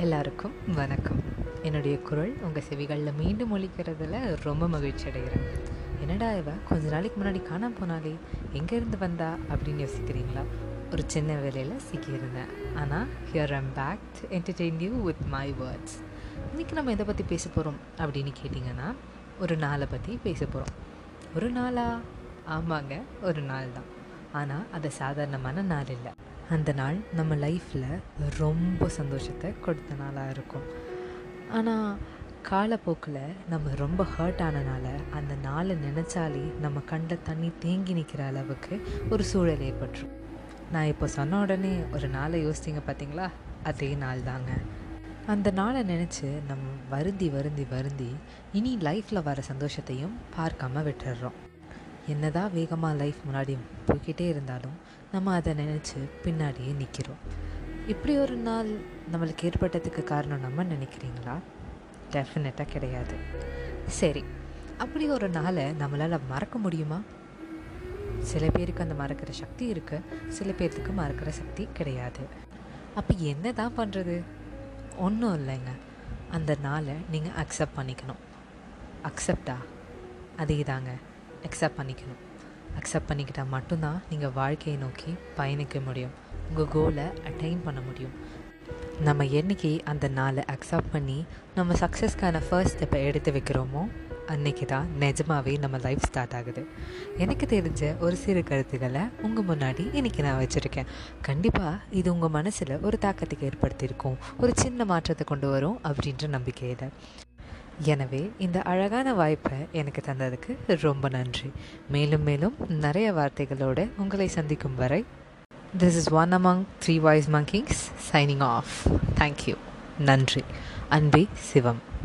எல்லாருக்கும் வணக்கம். என்னுடைய குரல் உங்கள் செவிகளில் மீண்டும் ஒழிக்கிறதுல ரொம்ப மகிழ்ச்சி அடைகிறேன். என்னடா இவ? கொஞ்ச நாளைக்கு முன்னாடி காணாம போனாலே எங்கேருந்து வந்தா? அப்படின்னு யோசிக்கிறீங்களா? ஒரு சின்ன வேலையில் சிக்கியிருந்தேன். ஆனால் here I'm back entertain you with my words இன்றைக்கி நம்ம எதை பற்றி பேச போகிறோம் அப்படின்னு கேட்டிங்கன்னா ஒரு நாளை பற்றி பேச போகிறோம் ஒரு நாளா? ஆமாங்க ஒரு நாள் தான் ஆனால் அது சாதாரணமான நாள் இல்லை. அந்த நாள் நம்ம லைஃப்பில் ரொம்ப சந்தோஷத்தை கொடுத்த நாளாக இருக்கும். ஆனால் காலப்போக்கில் நம்ம ரொம்ப ஹர்ட் ஆனனால அந்த நாளை நினச்சாலே நம்ம கண்ட தண்ணி தேங்கி நிற்கிற அளவுக்கு ஒரு சூழல் ஏற்பட்டுரும். நான் இப்போ சொன்ன உடனே ஒரு நாளை யோசித்தீங்க பார்த்தீங்களா அதே நாள் தாங்க. அந்த நாளை நினச்சி நம்ம வருந்தி வருந்தி வருந்தி இனி லைஃப்பில் வர சந்தோஷத்தையும் பார்க்காம விட்டுடுறோம் என்னதான் வேகமாக லைஃப் முன்னாடி போய்கிட்டே இருந்தாலும் நம்ம அதை நினச்சி பின்னாடியே நிற்கிறோம் இப்படி ஒரு நாள் நம்மளுக்கு ஏற்பட்டதுக்கு காரணம் நம்ம நினைக்கிறீங்களா? டெஃபினட்டாக கிடையாது. சரி அப்படி ஒரு நாளை நம்மளால் மறக்க முடியுமா? சில பேருக்கு அந்த மறக்கிற சக்தி இருக்குது சில பேர்த்துக்கு மறக்கிற சக்தி கிடையாது. அப்போ என்ன தான் பண்ணுறது ஒன்றும் இல்லைங்க. அந்த நாளை நீங்கள் அக்செப்ட் பண்ணிக்கணும். அக்செப்டா அதே தாங்க அக்செப்ட் பண்ணிக்கணும். அக்செப்ட் பண்ணிக்கிட்டால் மட்டும்தான் நீங்கள் வாழ்க்கையை நோக்கி பயணிக்க முடியும். உங்கள் கோலை அட்டைன் பண்ண முடியும். நம்ம என்னைக்கு அந்த நாளை அக்செப்ட் பண்ணி நம்ம சக்ஸஸ்க்கான ஃபர்ஸ்ட் ஸ்டெப்பை எடுத்து வைக்கிறோமோ அன்னைக்கு தான் நிஜமாகவே நம்ம லைஃப் ஸ்டார்ட் ஆகுது. எனக்கு தெரிஞ்ச ஒரு சிறு கருத்துக்களை உங்கள் முன்னாடி இன்றைக்கி நான் வச்சுருக்கேன். கண்டிப்பாக இது உங்கள் மனசில் ஒரு தாக்கத்துக்கு ஏற்படுத்தியிருக்கும். ஒரு சின்ன மாற்றத்தை கொண்டு வரும் அப்படின்ற நம்பிக்கையில். எனவே இந்த அழகான வாய்ப்பை எனக்கு தந்ததுக்கு ரொம்ப நன்றி. மேலும் மேலும் நிறைய வார்த்தைகளோடு உங்களை சந்திக்கும் வரை this is one among three voice monkeys signing off thank you நன்றி. அன்பே சிவம்.